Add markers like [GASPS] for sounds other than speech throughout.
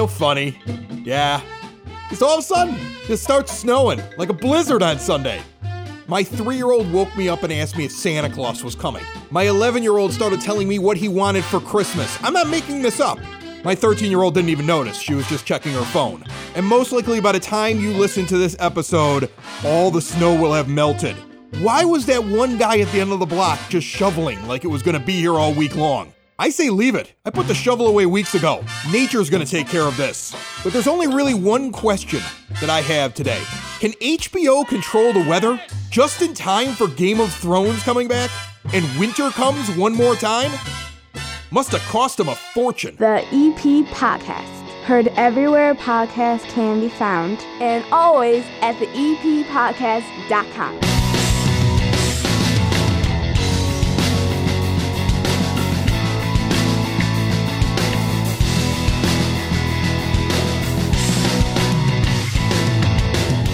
real funny. Yeah. It's all of a sudden, it starts snowing like a blizzard on Sunday. My three year old woke me up and asked me if Santa Claus was coming. My 11 year old started telling me what he wanted for Christmas. I'm not making this up. My 13 year old didn't even notice, she was just checking her phone. And most likely by the time you listen to this episode, all the snow will have melted. Why was that one guy at the end of the block just shoveling like it was gonna be here all week long? I say leave it. I put the shovel away weeks ago. Nature's gonna take care of this. But there's only really one question that I have today. Can HBO control the weather just in time for Game of Thrones coming back? And winter comes one more time? Must have cost them a fortune. The EP Podcast. Heard everywhere podcasts can be found, and always at the eppodcast.com.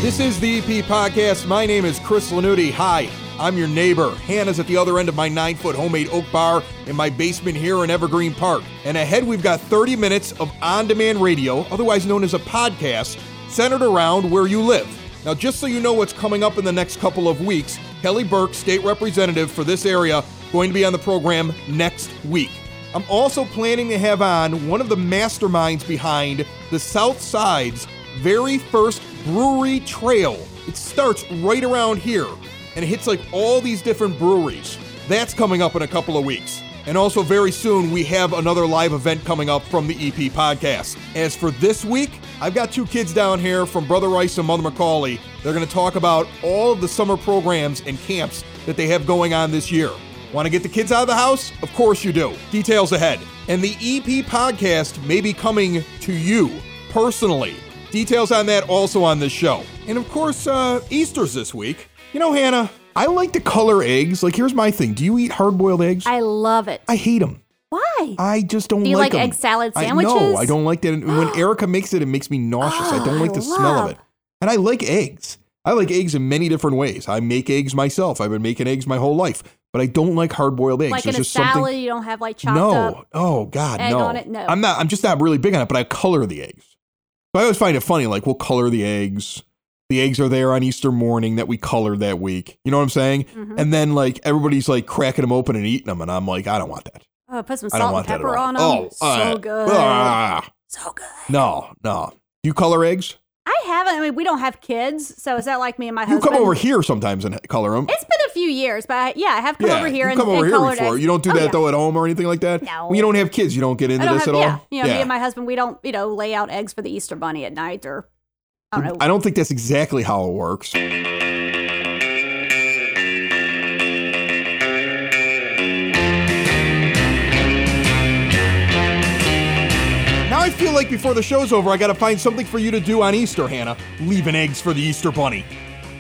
This is the EP Podcast. My name is Chris Lanuti. Hi, I'm your neighbor. Hannah's at the other end of my nine foot homemade oak bar in my basement here in Evergreen Park. And ahead, we've got 30 minutes of on demand radio, otherwise known as a podcast, centered around where you live. Now, just so you know what's coming up in the next couple of weeks, Kelly Burke, state representative for this area, going to be on the program next week. I'm also planning to have on one of the masterminds behind the South Side's very first brewery trail. It starts right around here and it hits like all these different breweries. That's coming up in a couple of weeks. And also, very soon, we have another live event coming up from the EP podcast. As for this week, I've got two kids down here from Brother Rice and Mother McAuley. They're going to talk about all of the summer programs and camps that they have going on this year. Want to get the kids out of the house? Of course you do. Details ahead. And the EP podcast may be coming to you personally. Details on that also on this show. And of course, uh, Easter's this week. You know, Hannah, I like to color eggs. Like, here's my thing. Do you eat hard boiled eggs? I love it. I hate them. Why? I just don't Do you like like egg salad sandwiches. I know. I don't like that. When [GASPS] Erica makes it, it makes me nauseous. I don't Oh, like the smell of it. And I like eggs. I like eggs in many different ways. I make eggs myself. I've been making eggs my whole life, but I don't like hard boiled eggs. like There's in a just something. salad, you don't have like chopped no. up. Oh God, egg no. on it? No. I'm not. I'm just not really big on it. But I color the eggs. So I always find it funny. Like we'll color the eggs. The eggs are there on Easter morning that we colored that week. You know what I'm saying? Mhm. And then like everybody's like cracking them open and eating them, and I'm like, I don't want that. Oh, put some salt and pepper on them. Oh, so uh, good. ah. so good. no, no. You color eggs? I haven't. I mean, we don't have kids, so is that like me and my You husband? come over here sometimes and color them. It's been a few years, but I, yeah, I have come over here and, come over and here before. eggs. You don't do Oh, that yeah. though at home or anything like that. No. When you don't have kids, you don't get into don't this have, at yeah, all. you know, me and my husband, we don't, you know, lay out eggs for the Easter bunny at night or I don't know. I don't think that's exactly how it works. Like before the show's over, I gotta find something for you to do on Easter, Hannah. Leaving eggs for the Easter bunny.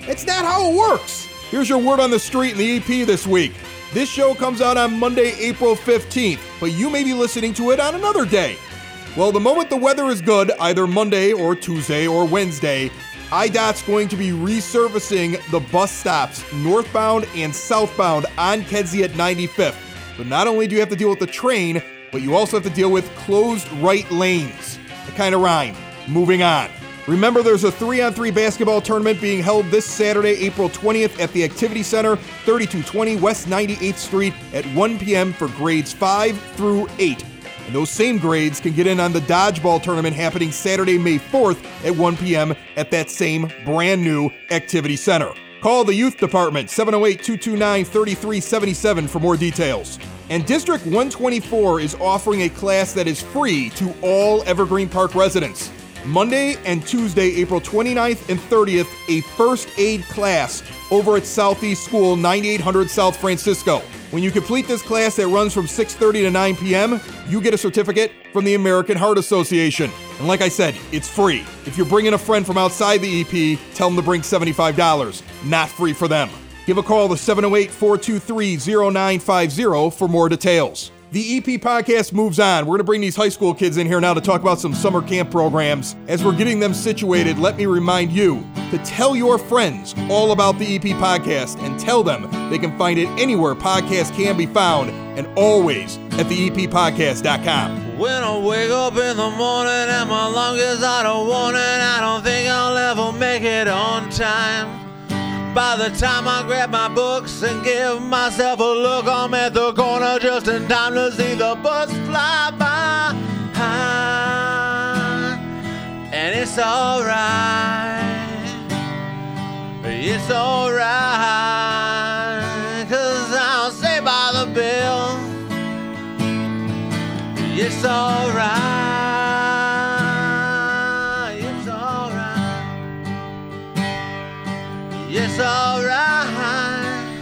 It's not how it works. Here's your word on the street in the EP this week. This show comes out on Monday, April 15th, but you may be listening to it on another day. Well, the moment the weather is good, either Monday or Tuesday or Wednesday, IDOT's going to be resurfacing the bus stops northbound and southbound on Kedzie at 95th. But not only do you have to deal with the train, but you also have to deal with closed right lanes. It kind of rhyme. Moving on. Remember, there's a three on three basketball tournament being held this Saturday, April 20th at the Activity Center, 3220 West 98th Street at 1 p.m. for grades 5 through 8. And those same grades can get in on the dodgeball tournament happening Saturday, May 4th at 1 p.m. at that same brand new Activity Center. Call the Youth Department 708 229 3377 for more details. And District 124 is offering a class that is free to all Evergreen Park residents. Monday and Tuesday, April 29th and 30th, a first aid class over at Southeast School, 9800 South Francisco. When you complete this class that runs from 6:30 to 9 p.m., you get a certificate from the American Heart Association. And like I said, it's free. If you're bringing a friend from outside the EP, tell them to bring $75. Not free for them. Give a call to 708 423 0950 for more details. The EP podcast moves on. We're going to bring these high school kids in here now to talk about some summer camp programs. As we're getting them situated, let me remind you to tell your friends all about the EP podcast and tell them they can find it anywhere podcasts can be found and always at the eppodcast.com. When I wake up in the morning and my lungs out of warning, I don't think I'll ever make it on time. By the time I grab my books and give myself a look, I'm at the corner just in time to see the bus fly by. And it's alright, it's alright, cause I'll stay by the bell, it's alright, It's alright,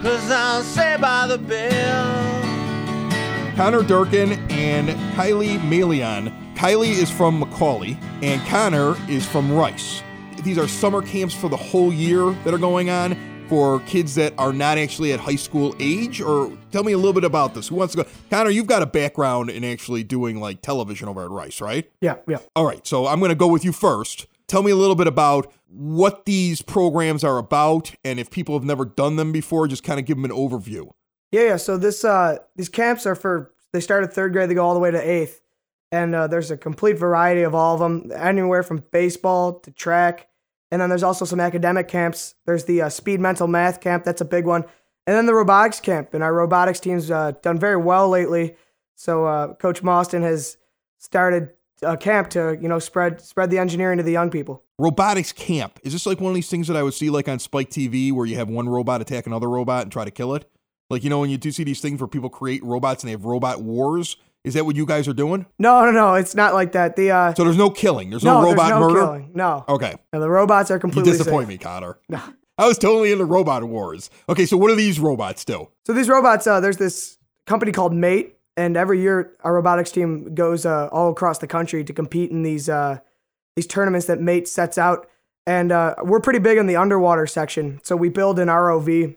cause I'll say by the bell. Connor Durkin and Kylie Malion. Kylie is from McAuley, and Connor is from Rice. These are summer camps for the whole year that are going on for kids that are not actually at high school age. Or tell me a little bit about this. Who wants to go? Connor, you've got a background in actually doing like television over at Rice, right? Yeah, yeah. All right, so I'm going to go with you first. Tell me a little bit about what these programs are about, and if people have never done them before, just kind of give them an overview. Yeah, yeah. So this uh these camps are for they start at third grade, they go all the way to eighth. And uh, there's a complete variety of all of them, anywhere from baseball to track. And then there's also some academic camps. There's the uh, speed mental math camp, that's a big one. And then the robotics camp. And our robotics team's uh, done very well lately. So uh, Coach Mostyn has started a camp to, you know, spread spread the engineering to the young people. Robotics camp. Is this like one of these things that I would see like on Spike TV where you have one robot attack another robot and try to kill it? Like, you know, when you do see these things where people create robots and they have robot wars? Is that what you guys are doing? No, no, no, it's not like that. The uh, So there's no killing. There's no, no, robot there's no murder. killing. No, Okay. no, the robots are completely. You disappoint safe. me, Connor. [LAUGHS] No. I was totally into robot wars. Okay, so what do these robots do? So these robots, uh, there's this company called Mate, and every year our robotics team goes uh, all across the country to compete in these uh, these tournaments that Mate sets out. And uh, we're pretty big in the underwater section, so we build an ROV,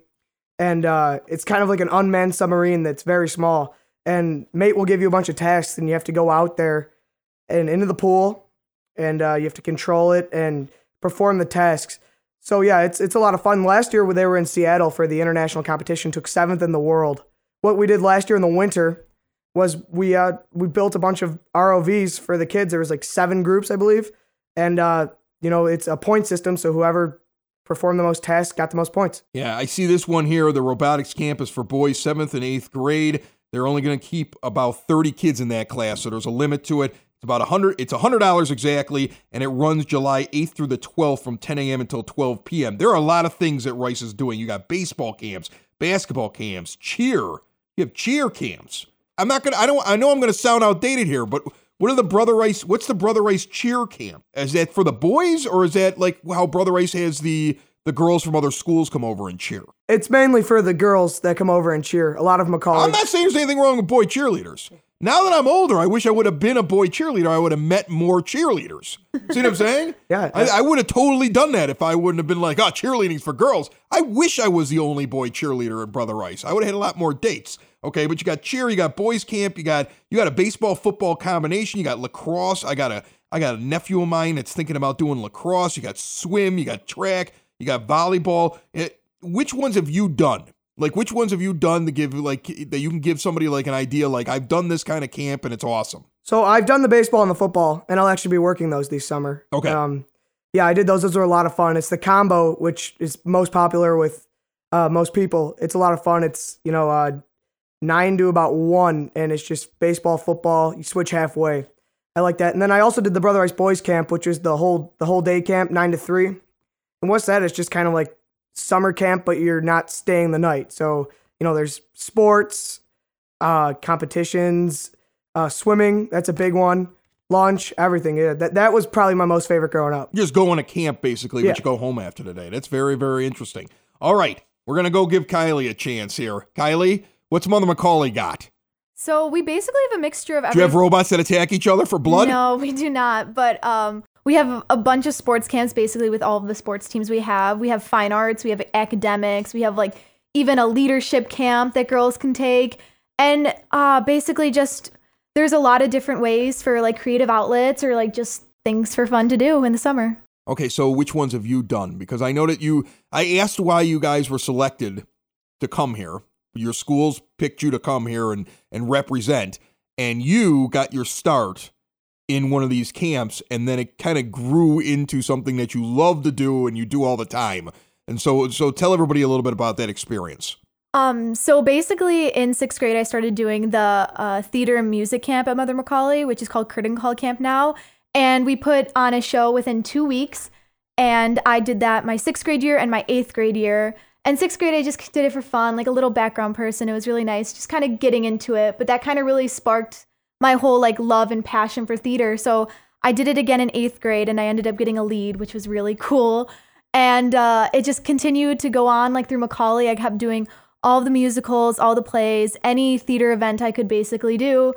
and uh, it's kind of like an unmanned submarine that's very small. And Mate will give you a bunch of tasks, and you have to go out there and into the pool, and uh, you have to control it and perform the tasks. So yeah, it's it's a lot of fun. Last year when they were in Seattle for the international competition, took seventh in the world. What we did last year in the winter was we uh we built a bunch of ROVs for the kids. There was like seven groups, I believe, and uh you know it's a point system. So whoever performed the most tasks got the most points. Yeah, I see this one here. The robotics campus for boys, seventh and eighth grade. They're only going to keep about 30 kids in that class, so there's a limit to it. It's about a 100. It's a $100 exactly, and it runs July 8th through the 12th from 10 a.m. until 12 p.m. There are a lot of things that Rice is doing. You got baseball camps, basketball camps, cheer. You have cheer camps. I'm not gonna. I don't. I know I'm gonna sound outdated here, but what are the Brother Rice? What's the Brother Rice cheer camp? Is that for the boys, or is that like how Brother Rice has the the girls from other schools come over and cheer? It's mainly for the girls that come over and cheer. A lot of them are I'm not saying there's anything wrong with boy cheerleaders. Now that I'm older, I wish I would have been a boy cheerleader. I would have met more cheerleaders. See what I'm saying? [LAUGHS] Yeah. I, I would have totally done that if I wouldn't have been like, oh, cheerleading's for girls. I wish I was the only boy cheerleader at Brother Rice. I would have had a lot more dates. Okay, but you got cheer, you got boys camp, you got you got a baseball football combination, you got lacrosse. I got a I got a nephew of mine that's thinking about doing lacrosse. You got swim, you got track, you got volleyball. Eh, which ones have you done? Like which ones have you done to give like that you can give somebody like an idea like I've done this kind of camp and it's awesome. So I've done the baseball and the football, and I'll actually be working those this summer. Okay. Um, yeah, I did those. Those were a lot of fun. It's the combo, which is most popular with uh, most people. It's a lot of fun. It's you know uh, nine to about one, and it's just baseball, football. You switch halfway. I like that. And then I also did the Brother Rice Boys Camp, which is the whole the whole day camp, nine to three. And what's that? It's just kind of like summer camp, but you're not staying the night. So you know, there's sports, uh, competitions, uh, swimming. That's a big one. Lunch, everything. Yeah, that that was probably my most favorite growing up. You just going to camp basically, Yeah. but you go home after the day. That's very, very interesting. All right. We're gonna go give Kylie a chance here. Kylie, what's Mother McAuley got? So we basically have a mixture of Do you have robots that attack each other for blood? No, we do not. But um, we have a bunch of sports camps basically with all of the sports teams we have. We have fine arts, we have academics, we have like even a leadership camp that girls can take. And uh, basically, just there's a lot of different ways for like creative outlets or like just things for fun to do in the summer. Okay, so which ones have you done? Because I know that you, I asked why you guys were selected to come here. Your schools picked you to come here and, and represent, and you got your start in one of these camps, and then it kind of grew into something that you love to do and you do all the time. And so, so tell everybody a little bit about that experience. Um, so basically, in sixth grade, I started doing the uh, theater and music camp at Mother McAuley, which is called Curtain Call Camp now. And we put on a show within two weeks. And I did that my sixth grade year and my eighth grade year. And sixth grade, I just did it for fun, like a little background person. It was really nice, just kind of getting into it. But that kind of really sparked my whole like love and passion for theater. So I did it again in eighth grade, and I ended up getting a lead, which was really cool. And uh, it just continued to go on like through McAuley. I kept doing all the musicals, all the plays, any theater event I could basically do.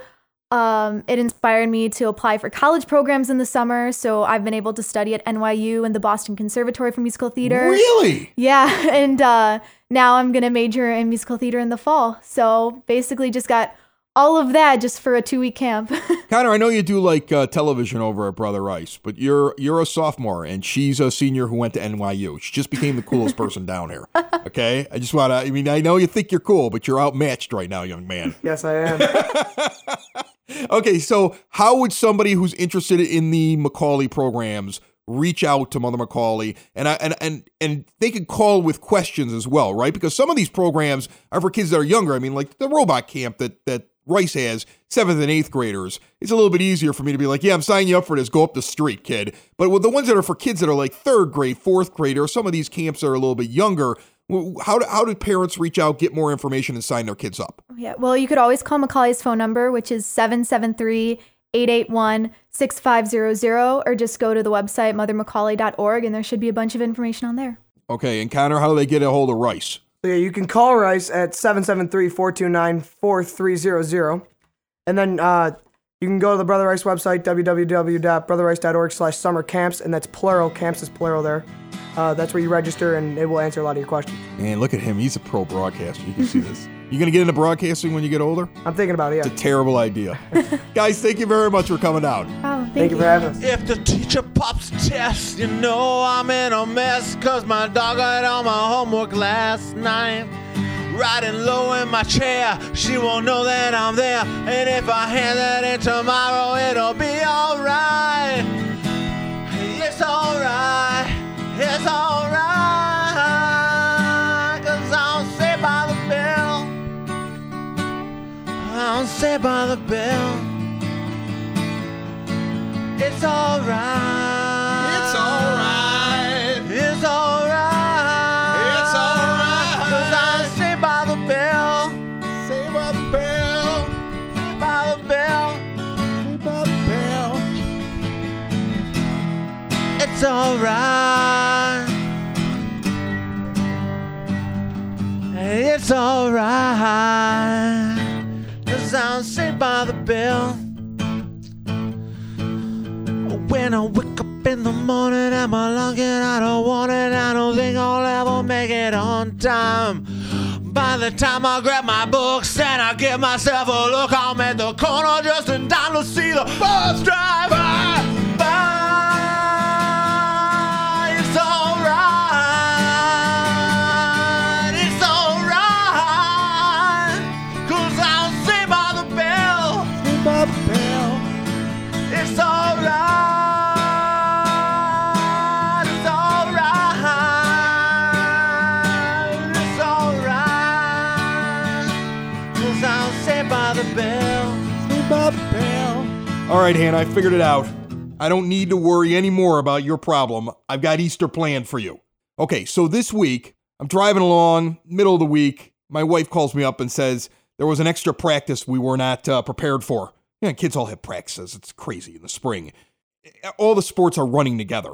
Um, it inspired me to apply for college programs in the summer. So I've been able to study at NYU and the Boston Conservatory for Musical Theater. Really? Yeah. [LAUGHS] And uh, now I'm going to major in musical theater in the fall. So basically, just got all of that just for a two week camp. [LAUGHS] Connor, I know you do like uh, television over at Brother Rice, but you're you're a sophomore and she's a senior who went to NYU. She just became the coolest person [LAUGHS] down here. Okay, I just want to. I mean, I know you think you're cool, but you're outmatched right now, young man. Yes, I am. Okay, so how would somebody who's interested in the McAuley programs reach out to Mother McAuley and I, and and and they could call with questions as well, right? Because some of these programs are for kids that are younger. I mean, like the robot camp that that Rice has seventh and eighth graders. It's a little bit easier for me to be like, yeah, I'm signing you up for this. Go up the street, kid. But with the ones that are for kids that are like third grade, fourth grade, or some of these camps are a little bit younger, how do, how do parents reach out, get more information, and sign their kids up? yeah. Well, you could always call McAuley's phone number, which is 773 881 6500, or just go to the website mothermcauley.org and there should be a bunch of information on there. Okay, and Connor, how do they get a hold of Rice? Yeah, you can call Rice at 773-429-4300. And then uh, you can go to the Brother Rice website, www.brotherrice.org slash summer camps, and that's plural, camps is plural there. Uh, that's where you register, and it will answer a lot of your questions. Man, look at him. He's a pro broadcaster. You can see this. [LAUGHS] You gonna get into broadcasting when you get older? I'm thinking about it, It's a terrible idea. [LAUGHS] Guys, thank you very much for coming out. Oh, thank, Thank you for having us. If the teacher pops a test, you know I'm in a mess. Cause my dog got all my homework last night. Riding low in my chair, she won't know that I'm there. And if I hand that in tomorrow, it'll be alright. It's alright. It's alright. Cause I'll say by the bell. I'll say by the bell. It's alright. It's alright. It's alright. Cause I'll say by the bell. When I wake up in the morning, I'm alone and I don't want it. I don't think I'll ever make it on time. By the time I grab my books and I give myself a look, I'm at the corner just in time to see the bus drive. All right, Hannah, I figured it out. I don't need to worry anymore about your problem. I've got Easter planned for you. Okay, so this week, I'm driving along, middle of the week. My wife calls me up and says there was an extra practice we were not uh, prepared for. Yeah, kids all have practices. It's crazy in the spring. All the sports are running together.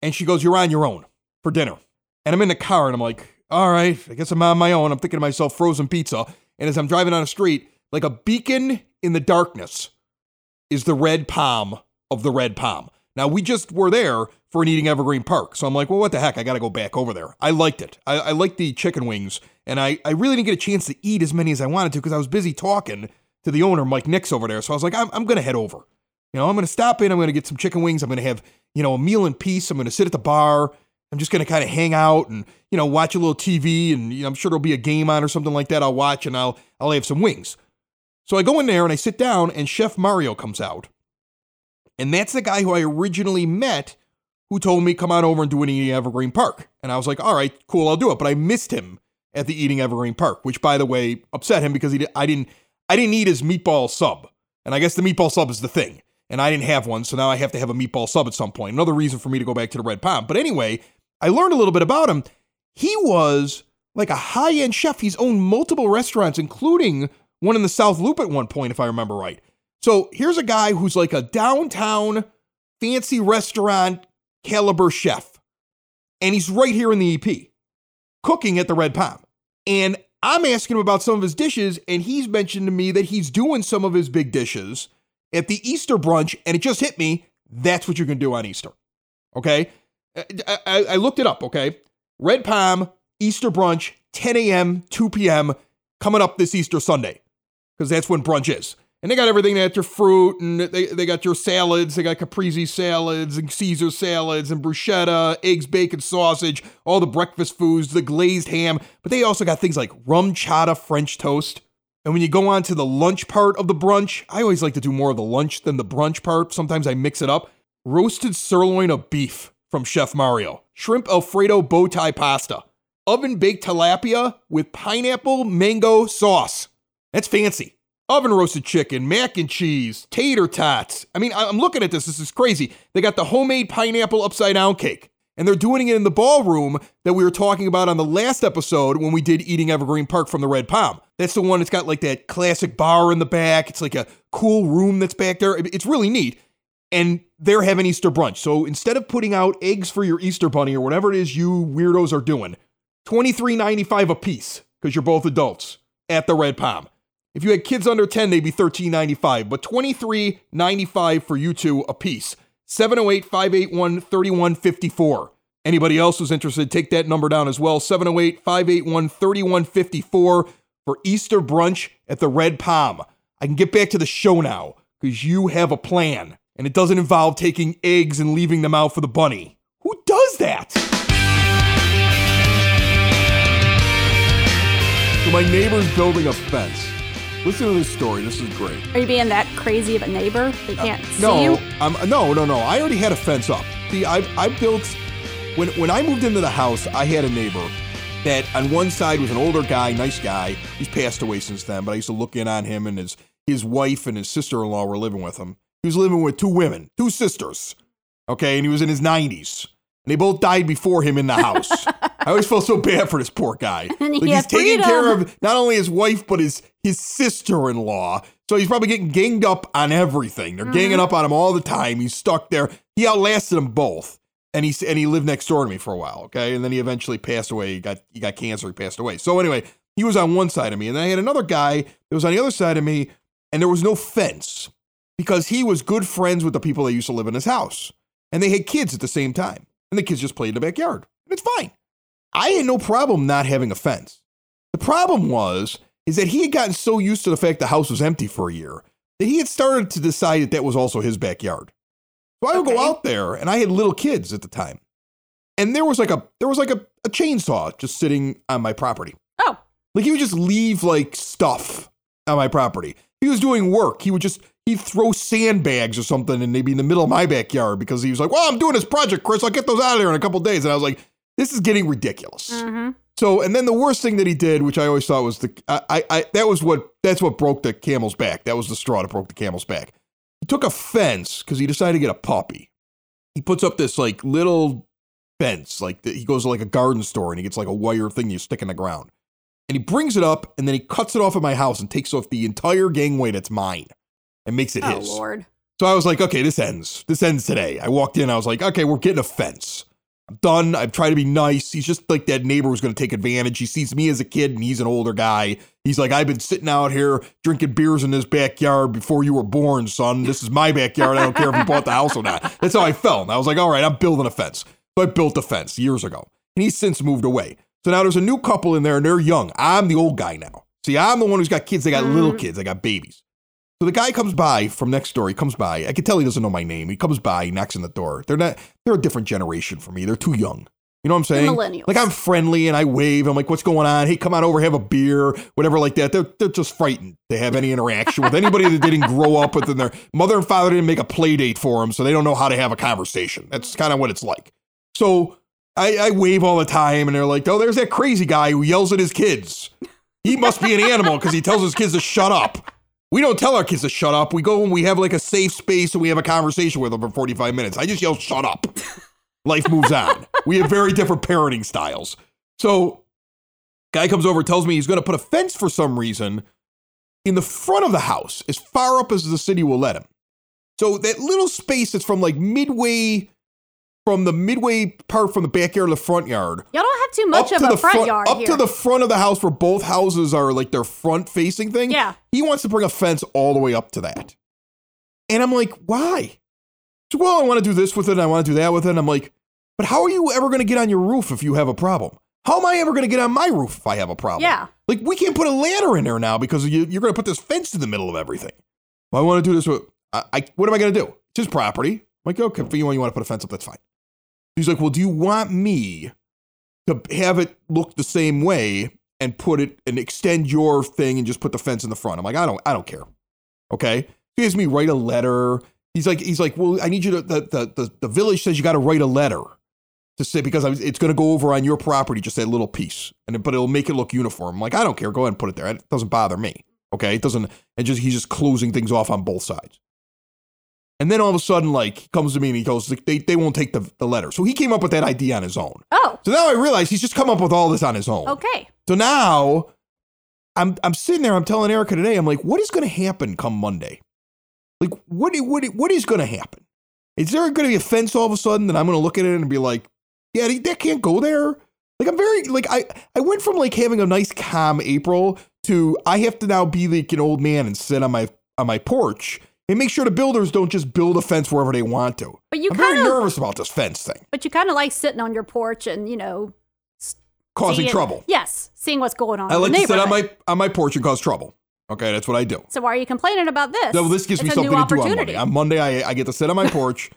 And she goes, You're on your own for dinner. And I'm in the car and I'm like, All right, I guess I'm on my own. I'm thinking to myself, frozen pizza. And as I'm driving down the street, like a beacon in the darkness, is the red palm of the red palm. Now, we just were there for an Eating Evergreen Park. So I'm like, well, what the heck? I got to go back over there. I liked it. I, I liked the chicken wings. And I, I really didn't get a chance to eat as many as I wanted to because I was busy talking to the owner, Mike Nix, over there. So I was like, I'm, I'm going to head over. You know, I'm going to stop in. I'm going to get some chicken wings. I'm going to have, you know, a meal in peace. I'm going to sit at the bar. I'm just going to kind of hang out and, you know, watch a little TV. And you know, I'm sure there'll be a game on or something like that. I'll watch and I'll, I'll have some wings. So I go in there and I sit down and Chef Mario comes out. And that's the guy who I originally met who told me, come on over and do an Eating Evergreen Park. And I was like, all right, cool, I'll do it. But I missed him at the Eating Evergreen Park, which by the way upset him because he did, I didn't I didn't eat his meatball sub. And I guess the meatball sub is the thing. And I didn't have one, so now I have to have a meatball sub at some point. Another reason for me to go back to the Red Palm. But anyway, I learned a little bit about him. He was like a high-end chef. He's owned multiple restaurants, including one in the South Loop at one point, if I remember right. So here's a guy who's like a downtown fancy restaurant caliber chef. And he's right here in the EP, cooking at the Red Palm. And I'm asking him about some of his dishes, and he's mentioned to me that he's doing some of his big dishes at the Easter brunch, and it just hit me. That's what you're going to do on Easter. Okay? Uh, I, I, I looked it up, okay? Red Palm, Easter brunch, 10 a.m., 2 p.m., coming up this Easter Sunday, because that's when brunch is. And they got everything. Got your fruit and they, they got your salads. They got caprese salads and Caesar salads and bruschetta, eggs, bacon, sausage, all the breakfast foods, the glazed ham. But they also got things like RumChata French toast. And when you go on to the lunch part of the brunch, I always like to do more of the lunch than the brunch part. Sometimes I mix it up. Roasted sirloin of beef from Chef Mario, shrimp Alfredo bow tie pasta, oven baked tilapia with pineapple mango sauce. That's fancy oven roasted chicken, mac and cheese, tater tots. I mean, I'm looking at this. This is crazy. They got the homemade pineapple upside down cake. And they're doing it in the ballroom that we were talking about on the last episode when we did Eating Evergreen Park from the Red Palm. That's the one that's got like that classic bar in the back. It's like a cool room that's back there. It's really neat. And they're having Easter brunch. So instead of putting out eggs for your Easter bunny or whatever it is you weirdos are doing, $23.95 a piece because you're both adults at the Red Palm. If you had kids under 10, they'd be $13.95, but $23.95 for you two a piece. 708 581 3154. Anybody else who's interested, take that number down as well 708 581 3154 for Easter brunch at the Red Palm. I can get back to the show now because you have a plan, and it doesn't involve taking eggs and leaving them out for the bunny. Who does that? So, my neighbor's building a fence. Listen to this story. This is great. Are you being that crazy of a neighbor? They uh, can't see no, you? I'm, no, no, no. I already had a fence up. See, I, I built when when I moved into the house. I had a neighbor that on one side was an older guy, nice guy. He's passed away since then, but I used to look in on him and his his wife and his sister in law were living with him. He was living with two women, two sisters. Okay, and he was in his 90s. And they both died before him in the house. [LAUGHS] I always felt so bad for this poor guy. [LAUGHS] Like he's taking care of not only his wife but his his sister-in-law. So he's probably getting ganged up on everything. They're ganging up on him all the time. He's stuck there. He outlasted them both. And he and he lived next door to me for a while, okay? And then he eventually passed away. He got he got cancer, he passed away. So anyway, he was on one side of me, and then I had another guy that was on the other side of me, and there was no fence because he was good friends with the people that used to live in his house. And they had kids at the same time. And the kids just played in the backyard. And it's fine. I had no problem not having a fence. The problem was is that he had gotten so used to the fact the house was empty for a year that he had started to decide that that was also his backyard. So I would Okay. go out there, and I had little kids at the time, and there was like a there was like a, a chainsaw just sitting on my property. Oh, Like he would just leave like stuff on my property. He was doing work. He would just he'd throw sandbags or something and they'd be in the middle of my backyard because he was like, "Well, I'm doing this project, Chris. I'll get those out of there in a couple days." And I was like, "This is getting ridiculous." mm-hmm. So, and then the worst thing that he did, which I always thought was the, I, I, I, that was what, that's what broke the camel's back. That was the straw that broke the camel's back. He took a fence because he decided to get a puppy. He puts up this like little fence, like the, he goes to like a garden store and he gets like a wire thing you stick in the ground. And he brings it up and then he cuts it off at my house and takes off the entire gangway that's mine and makes it his. oh his. Lord. So I was like, okay, this ends. This ends today. I walked in, I was like, okay, we're getting a fence. I'm done. I've tried to be nice. He's just like that neighbor who's going to take advantage. He sees me as a kid and he's an older guy. He's like, I've been sitting out here drinking beers in this backyard before you were born, son. This is my backyard. I don't care if you bought the house or not. That's how I felt. And I was like, all right, I'm building a fence. So I built a fence years ago. And he's since moved away. So now there's a new couple in there and they're young. I'm the old guy now. See, I'm the one who's got kids. They got little mm-hmm. kids. They got babies. So the guy comes by from next door. He comes by. I can tell he doesn't know my name. He comes by, he knocks on the door. They're not. They're a different generation for me. They're too young. You know what I'm saying? millennials. Like I'm friendly and I wave. I'm like, "What's going on? Hey, come on over, have a beer, whatever, like that." They're they're just frightened to have any interaction with anybody that didn't grow up with, and their mother and father didn't make a play date for them, so they don't know how to have a conversation. That's kind of what it's like. So I, I wave all the time, and they're like, "Oh, there's that crazy guy who yells at his kids. He must be an animal because he tells his kids to shut up." We don't tell our kids to shut up. We go and we have like a safe space and we have a conversation with them for 45 minutes. I just yell, shut up. [LAUGHS] Life moves on. we have very different parenting styles. So, guy comes over, tells me he's going to put a fence for some reason in the front of the house, as far up as the city will let him. So, that little space that's from like midway, from the midway part from the backyard to the front yard, Y'all don't have too much up of to a the front, yard up here. to the front of the house where both houses are like their front facing thing. Yeah. He wants to bring a fence all the way up to that. And I'm like, why? So, well, I want to do this with it. And I want to do that with it. And I'm like, but how are you ever going to get on your roof if you have a problem? How am I ever going to get on my roof if I have a problem? Yeah. Like, we can't put a ladder in there now because you, you're going to put this fence in the middle of everything. Well, I want to do this with, I, I, what am I going to do? It's his property. I'm like, okay, for you, you want to put a fence up, that's fine. He's like, well, do you want me to have it look the same way and put it and extend your thing and just put the fence in the front? I'm like, I don't, I don't care. Okay. He has me write a letter. He's like, he's like, well, I need you to, the, the, the, the village says you got to write a letter to say, because it's going to go over on your property, just that little piece. And, but it'll make it look uniform. I'm like, I don't care. Go ahead and put it there. It doesn't bother me. Okay. It doesn't, and just, he's just closing things off on both sides. And then all of a sudden, like, he comes to me and he goes, they, they won't take the, the letter. So he came up with that idea on his own. oh, So now I realize he's just come up with all this on his own. okay. So now I'm I'm sitting there, I'm telling Erica today, I'm like, what is gonna happen come Monday? Like, what what what is gonna happen? Is there gonna be a fence all of a sudden that I'm gonna look at it and be like, yeah, that can't go there? Like I'm very like I I went from like having a nice calm April to I have to now be like an old man and sit on my on my porch and make sure the builders don't just build a fence wherever they want to. But you I'm very kind of, nervous about this fence thing but you kind of like sitting on your porch and you know, causing seeing- trouble. Yes, seeing what's going on. I like to sit on my on my porch and cause trouble. Okay, that's what I do. So why are you complaining about this? No, this gives me It's a something to do on. Monday. On Monday, I, I get to sit on my porch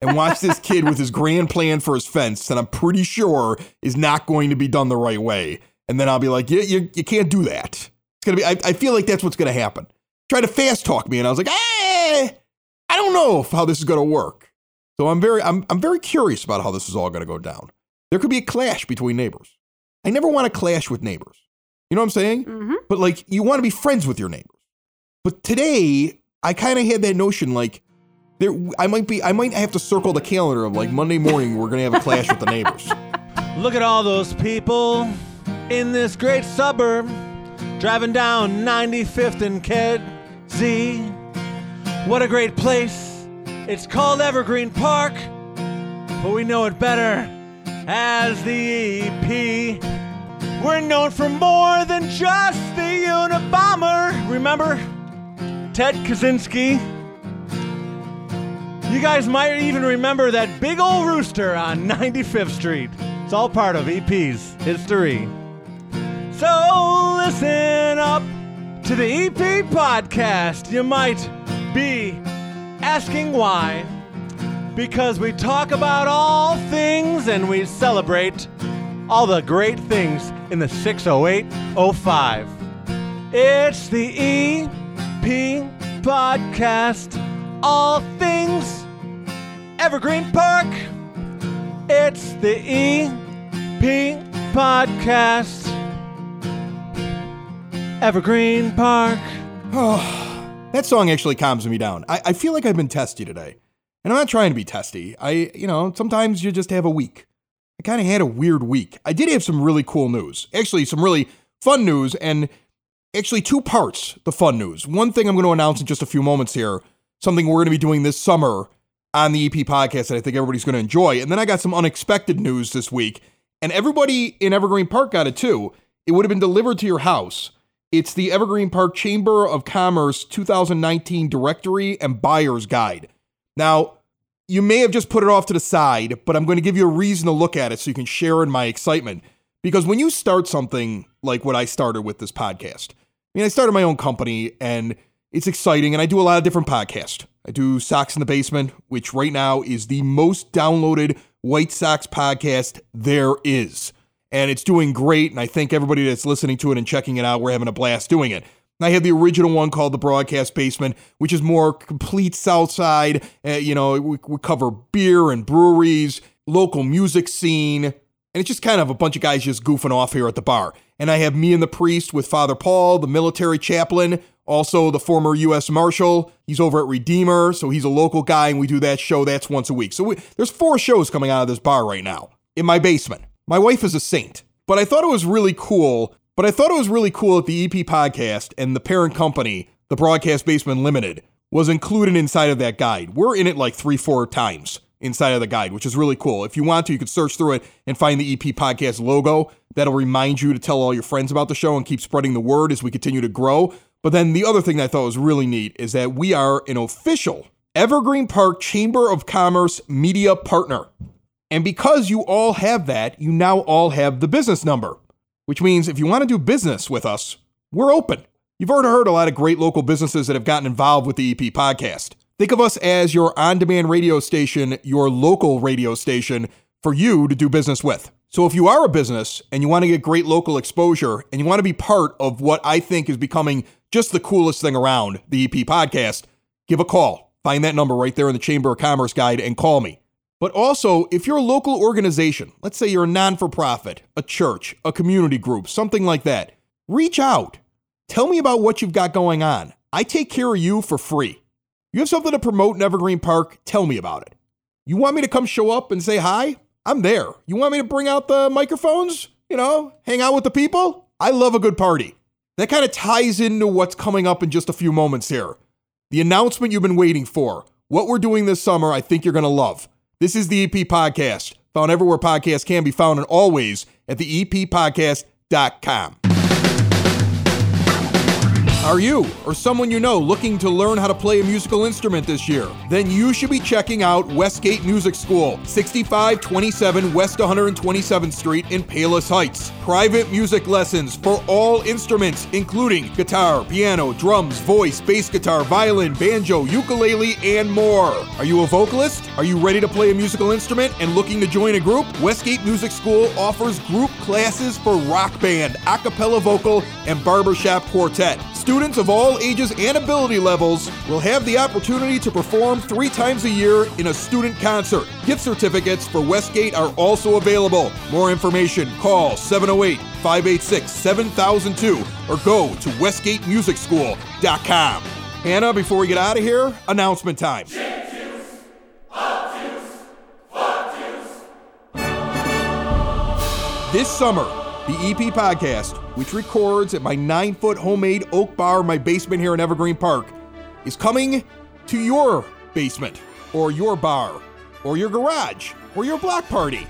and watch this kid with his grand plan for his fence that I'm pretty sure is not going to be done the right way. And then I'll be like, yeah, you, you can't do that. It's gonna be. I, I feel like that's what's gonna happen. Try to fast talk me, and I was like, eh, I don't know if how this is gonna work. So I'm very, I'm, I'm very curious about how this is all gonna go down. There could be a clash between neighbors. I never want to clash with neighbors. You know what I'm saying? Mhm. But like, you want to be friends with your neighbors. But today, I kind of had that notion like, there, I might be, I might have to circle the calendar of like Monday morning, we're gonna have a clash with the [LAUGHS] neighbors. Look at all those people in this great suburb driving down 95th and Kedzie. What a great place. It's called Evergreen Park, but we know it better as the EP. We're known for more than just the Unabomber. Remember Ted Kaczynski? You guys might even remember that big old rooster on 95th Street. It's all part of EP's history. So listen up to the EP podcast. You might be asking why. Because we talk about all things and we celebrate all the great things in the 60805. It's the EP podcast. All things Evergreen Park. It's the EP podcast. Evergreen Park. Oh, that song actually calms me down. I, I feel like I've been testy today. And I'm not trying to be testy. I, you know, sometimes you just have a week. I kind of had a weird week. I did have some really cool news. Actually, some really fun news, and actually two parts the fun news. One thing I'm going to announce in just a few moments here, something we're going to be doing this summer on the EP podcast that I think everybody's going to enjoy. And then I got some unexpected news this week, and everybody in Evergreen Park got it too. It would have been delivered to your house. It's the Evergreen Park Chamber of Commerce 2019 Directory and Buyer's Guide. Now, you may have just put it off to the side, but I'm going to give you a reason to look at it so you can share in my excitement. Because when you start something like what I started with this podcast, I mean, I started my own company and it's exciting, and I do a lot of different podcasts. I do Socks in the Basement, which right now is the most downloaded White Sox podcast there is and it's doing great. And I thank everybody that's listening to it and checking it out. We're having a blast doing it. I have the original one called the Broadcast Basement, which is more complete South Side. Uh, you know, we, we cover beer and breweries, local music scene, and it's just kind of a bunch of guys just goofing off here at the bar. And I have me and the priest with Father Paul, the military chaplain, also the former U.S. Marshal. He's over at Redeemer, so he's a local guy, and we do that show. That's once a week. So we, there's four shows coming out of this bar right now in my basement. My wife is a saint, but I thought it was really cool. But I thought it was really cool that the EP podcast and the parent company, the Broadcast Basement Limited, was included inside of that guide. We're in it like three, four times inside of the guide, which is really cool. If you want to, you can search through it and find the EP podcast logo. That'll remind you to tell all your friends about the show and keep spreading the word as we continue to grow. But then the other thing that I thought was really neat is that we are an official Evergreen Park Chamber of Commerce media partner. And because you all have that, you now all have the business number, which means if you want to do business with us, we're open. You've already heard a lot of great local businesses that have gotten involved with the EP podcast. Think of us as your on demand radio station, your local radio station for you to do business with. So if you are a business and you want to get great local exposure and you want to be part of what I think is becoming just the coolest thing around, the EP podcast, give a call. Find that number right there in the Chamber of Commerce guide and call me. But also, if you're a local organization, let's say you're a non for profit, a church, a community group, something like that, reach out. Tell me about what you've got going on. I take care of you for free. You have something to promote in Evergreen Park? Tell me about it. You want me to come show up and say hi? I'm there. You want me to bring out the microphones? You know, hang out with the people? I love a good party. That kind of ties into what's coming up in just a few moments here. The announcement you've been waiting for. What we're doing this summer, I think you're going to love. This is the EP Podcast, found everywhere podcasts can be found and always at the eppodcast.com. Are you or someone you know looking to learn how to play a musical instrument this year? Then you should be checking out Westgate Music School, 6527 West 127th Street in Palos Heights. Private music lessons for all instruments, including guitar, piano, drums, voice, bass guitar, violin, banjo, ukulele, and more. Are you a vocalist? Are you ready to play a musical instrument and looking to join a group? Westgate Music School offers group classes for rock band, a cappella vocal, and barbershop quartet. Students of all ages and ability levels will have the opportunity to perform three times a year in a student concert. Gift certificates for Westgate are also available. More information, call 708 586 7002 or go to westgatemusicschool.com. Hannah, before we get out of here, announcement time. This summer, the EP podcast, which records at my nine foot homemade oak bar in my basement here in Evergreen Park, is coming to your basement, or your bar, or your garage, or your block party.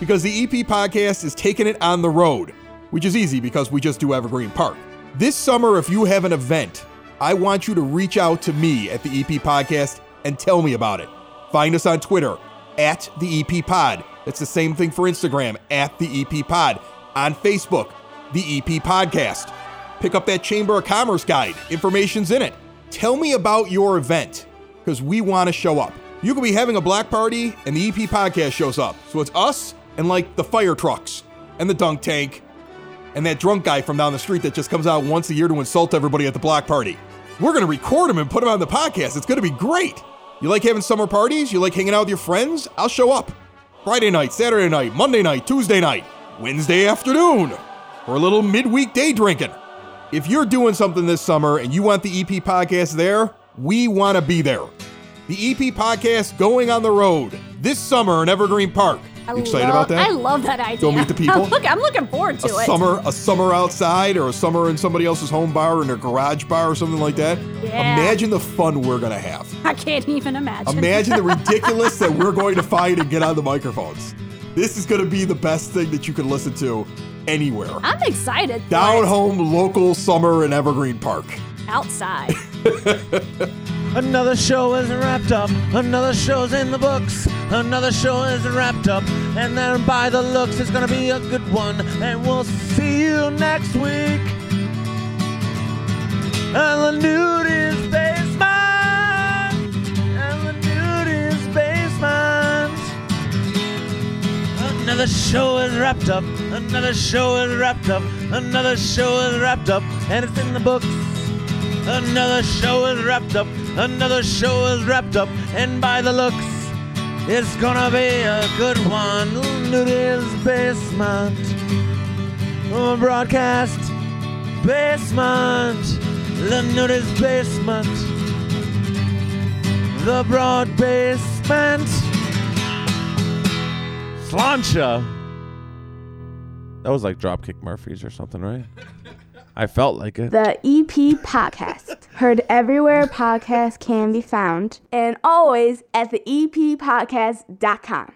Because the EP podcast is taking it on the road, which is easy because we just do Evergreen Park. This summer, if you have an event, I want you to reach out to me at the EP podcast and tell me about it. Find us on Twitter at the EP Pod. That's the same thing for Instagram at the EP Pod. On Facebook, the EP Podcast. Pick up that Chamber of Commerce guide. Information's in it. Tell me about your event because we want to show up. You could be having a black party and the EP Podcast shows up. So it's us and like the fire trucks and the dunk tank and that drunk guy from down the street that just comes out once a year to insult everybody at the block party. We're going to record him and put him on the podcast. It's going to be great. You like having summer parties? You like hanging out with your friends? I'll show up. Friday night, Saturday night, Monday night, Tuesday night, Wednesday afternoon, or a little midweek day drinking. If you're doing something this summer and you want the EP podcast there, we want to be there. The EP podcast going on the road this summer in Evergreen Park. I excited love- about that? I love that idea. Go meet the [LAUGHS] people? Look, I'm looking forward to a it. summer a summer outside or a summer in somebody else's home bar or in their garage bar or something like that. Yeah. Imagine the fun we're gonna have. I can't even imagine. Imagine the [LAUGHS] ridiculous that we're going to find and get on the microphones. This is gonna be the best thing that you can listen to anywhere. I'm excited. Down it. home local summer in Evergreen Park. Outside. [LAUGHS] Another show is wrapped up. Another show's in the books. Another show is wrapped up. And then by the looks, it's gonna be a good one. And we'll see you next week. And the nude Another show is wrapped up. Another show is wrapped up. Another show is wrapped up. And it's in the books. Another show is wrapped up. Another show is wrapped up. And by the looks, it's gonna be a good one. Nudie's Basement. Oh, broadcast basement. The Nudie's Basement. The broad basement. Slancha. That was like Dropkick Murphys or something, right? I felt like it. The EP Podcast. Heard everywhere podcasts can be found and always at the E epodcast.com.